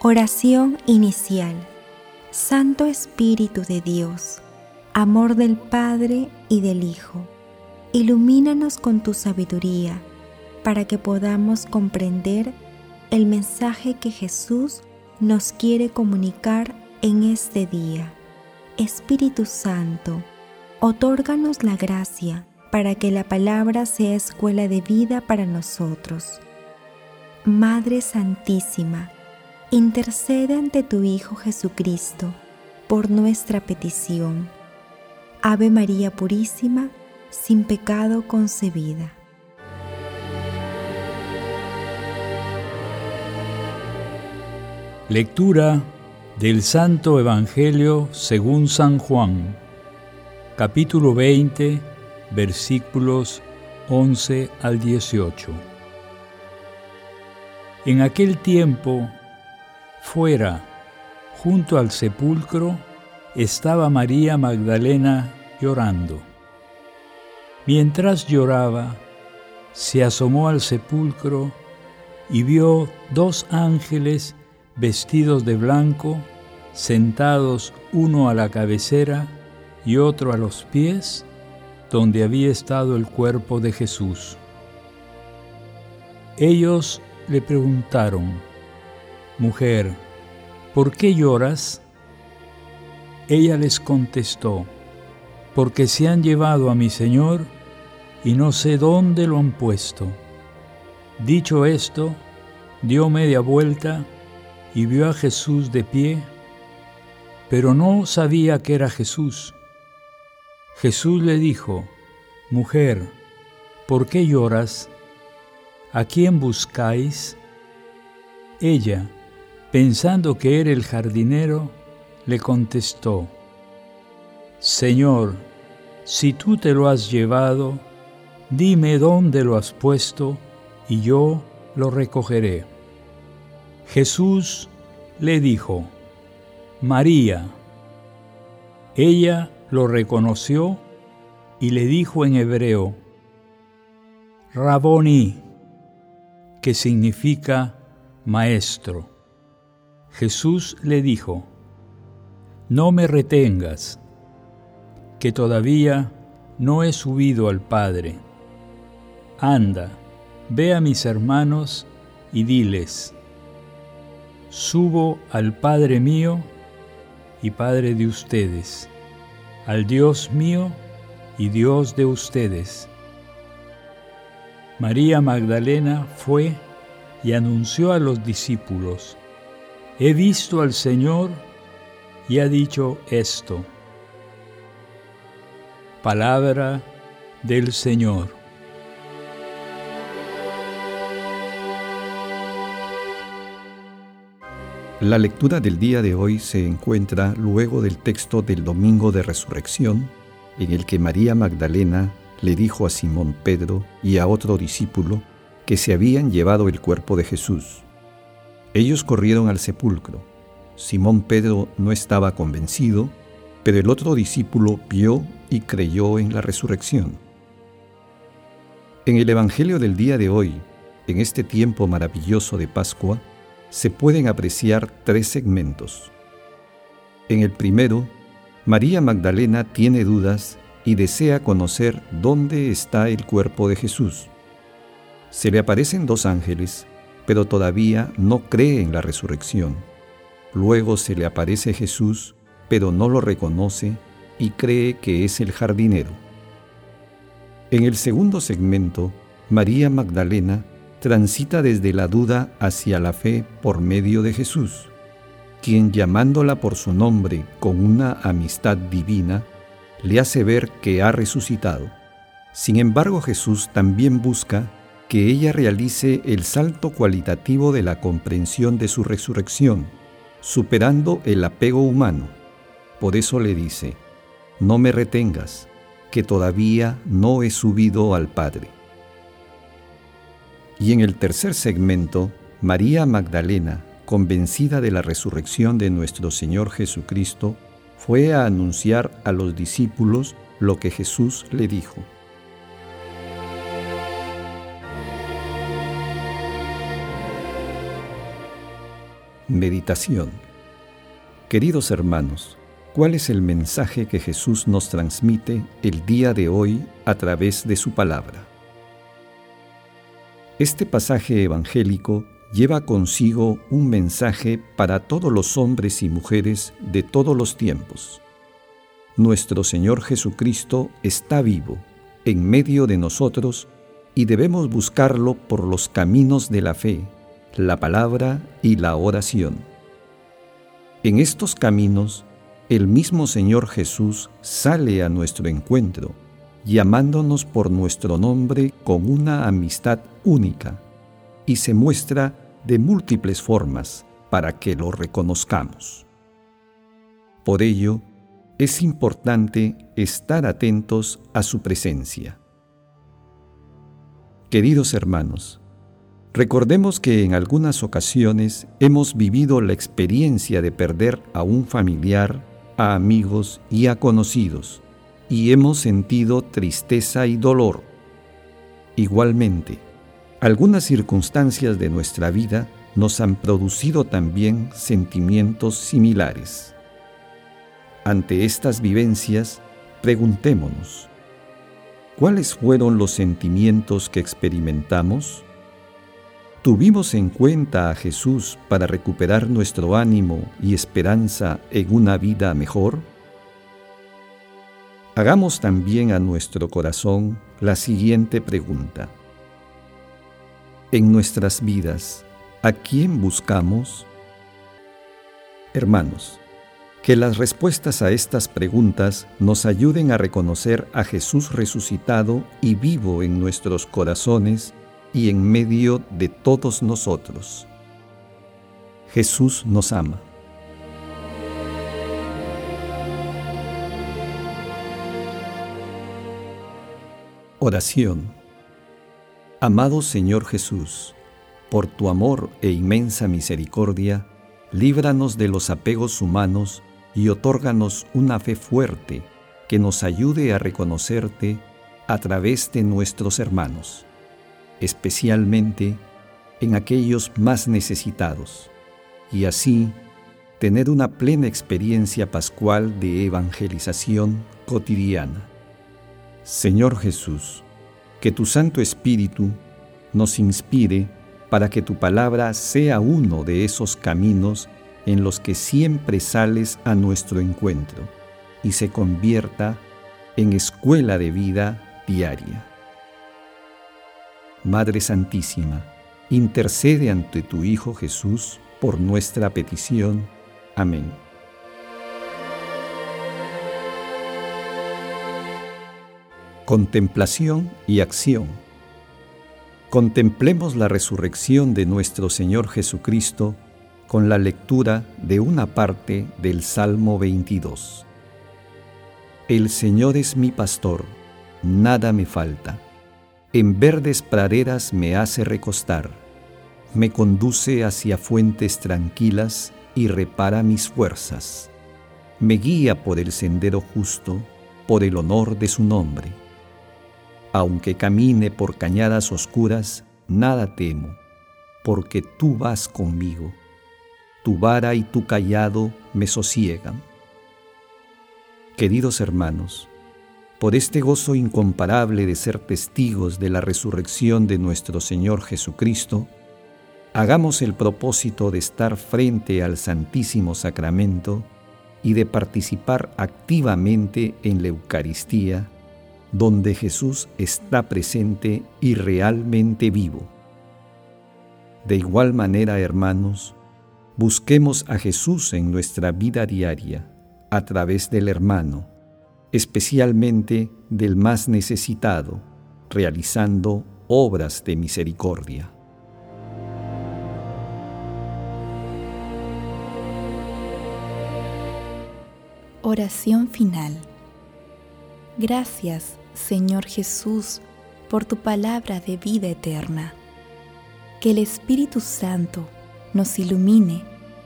Oración inicial. Santo Espíritu de Dios, amor del Padre y del Hijo, ilumínanos con tu sabiduría para que podamos comprender el mensaje que Jesús nos quiere comunicar en este día. Espíritu Santo, otórganos la gracia para que la palabra sea escuela de vida para nosotros. Madre Santísima, intercede ante tu Hijo Jesucristo por nuestra petición. Ave María Purísima, sin pecado concebida. Lectura del Santo Evangelio según San Juan, capítulo 20, versículos 11 al 18. En aquel tiempo, fuera, junto al sepulcro, estaba María Magdalena llorando. Mientras lloraba, se asomó al sepulcro y vio dos ángeles vestidos de blanco, sentados uno a la cabecera y otro a los pies, donde había estado el cuerpo de Jesús. Ellos le preguntaron, Mujer, ¿por qué lloras? Ella les contestó, Porque se han llevado a mi Señor y no sé dónde lo han puesto. Dicho esto, dio media vuelta y vio a Jesús de pie, pero no sabía que era Jesús. Jesús le dijo, Mujer, ¿por qué lloras? ¿A quién buscáis? Ella, pensando que era el jardinero, le contestó, Señor, si tú te lo has llevado, dime dónde lo has puesto y yo lo recogeré. Jesús le dijo, María. Ella lo reconoció y le dijo en hebreo, Raboni, que significa maestro. Jesús le dijo, No me retengas, que todavía no he subido al Padre. Anda, ve a mis hermanos y diles, subo al Padre mío y Padre de ustedes, al Dios mío y Dios de ustedes. María Magdalena fue y anunció a los discípulos, he visto al Señor y ha dicho esto. Palabra del Señor. La lectura del día de hoy se encuentra luego del texto del Domingo de Resurrección, en el que María Magdalena le dijo a Simón Pedro y a otro discípulo que se habían llevado el cuerpo de Jesús. Ellos corrieron al sepulcro. Simón Pedro no estaba convencido, pero el otro discípulo vio y creyó en la resurrección. En el Evangelio del día de hoy, en este tiempo maravilloso de Pascua, se pueden apreciar tres segmentos. En el primero, María Magdalena tiene dudas y desea conocer dónde está el cuerpo de Jesús. Se le aparecen dos ángeles, pero todavía no cree en la resurrección. Luego se le aparece Jesús, pero no lo reconoce y cree que es el jardinero. En el segundo segmento, María Magdalena transita desde la duda hacia la fe por medio de Jesús, quien llamándola por su nombre con una amistad divina, le hace ver que ha resucitado. Sin embargo, Jesús también busca que ella realice el salto cualitativo de la comprensión de su resurrección, superando el apego humano. Por eso le dice, no me retengas, que todavía no he subido al Padre. Y en el tercer segmento, María Magdalena, convencida de la resurrección de nuestro Señor Jesucristo, fue a anunciar a los discípulos lo que Jesús le dijo. Meditación Queridos hermanos, ¿cuál es el mensaje que Jesús nos transmite el día de hoy a través de su palabra? Este pasaje evangélico lleva consigo un mensaje para todos los hombres y mujeres de todos los tiempos. Nuestro Señor Jesucristo está vivo en medio de nosotros y debemos buscarlo por los caminos de la fe la palabra y la oración. En estos caminos, el mismo Señor Jesús sale a nuestro encuentro, llamándonos por nuestro nombre con una amistad única, y se muestra de múltiples formas para que lo reconozcamos. Por ello, es importante estar atentos a su presencia. Queridos hermanos, Recordemos que en algunas ocasiones hemos vivido la experiencia de perder a un familiar, a amigos y a conocidos, y hemos sentido tristeza y dolor. Igualmente, algunas circunstancias de nuestra vida nos han producido también sentimientos similares. Ante estas vivencias, preguntémonos, ¿cuáles fueron los sentimientos que experimentamos? ¿Tuvimos en cuenta a Jesús para recuperar nuestro ánimo y esperanza en una vida mejor? Hagamos también a nuestro corazón la siguiente pregunta. En nuestras vidas, ¿a quién buscamos? Hermanos, que las respuestas a estas preguntas nos ayuden a reconocer a Jesús resucitado y vivo en nuestros corazones y en medio de todos nosotros. Jesús nos ama. Oración. Amado Señor Jesús, por tu amor e inmensa misericordia, líbranos de los apegos humanos y otórganos una fe fuerte que nos ayude a reconocerte a través de nuestros hermanos especialmente en aquellos más necesitados, y así tener una plena experiencia pascual de evangelización cotidiana. Señor Jesús, que tu Santo Espíritu nos inspire para que tu palabra sea uno de esos caminos en los que siempre sales a nuestro encuentro y se convierta en escuela de vida diaria. Madre Santísima, intercede ante tu Hijo Jesús por nuestra petición. Amén. Contemplación y acción. Contemplemos la resurrección de nuestro Señor Jesucristo con la lectura de una parte del Salmo 22. El Señor es mi pastor, nada me falta en verdes praderas me hace recostar, me conduce hacia fuentes tranquilas y repara mis fuerzas. Me guía por el sendero justo, por el honor de su nombre. Aunque camine por cañadas oscuras, nada temo, porque tú vas conmigo. Tu vara y tu callado me sosiegan. Queridos hermanos, por este gozo incomparable de ser testigos de la resurrección de nuestro Señor Jesucristo, hagamos el propósito de estar frente al Santísimo Sacramento y de participar activamente en la Eucaristía, donde Jesús está presente y realmente vivo. De igual manera, hermanos, busquemos a Jesús en nuestra vida diaria, a través del hermano, especialmente del más necesitado, realizando obras de misericordia. Oración final. Gracias, Señor Jesús, por tu palabra de vida eterna. Que el Espíritu Santo nos ilumine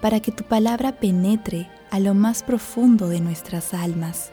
para que tu palabra penetre a lo más profundo de nuestras almas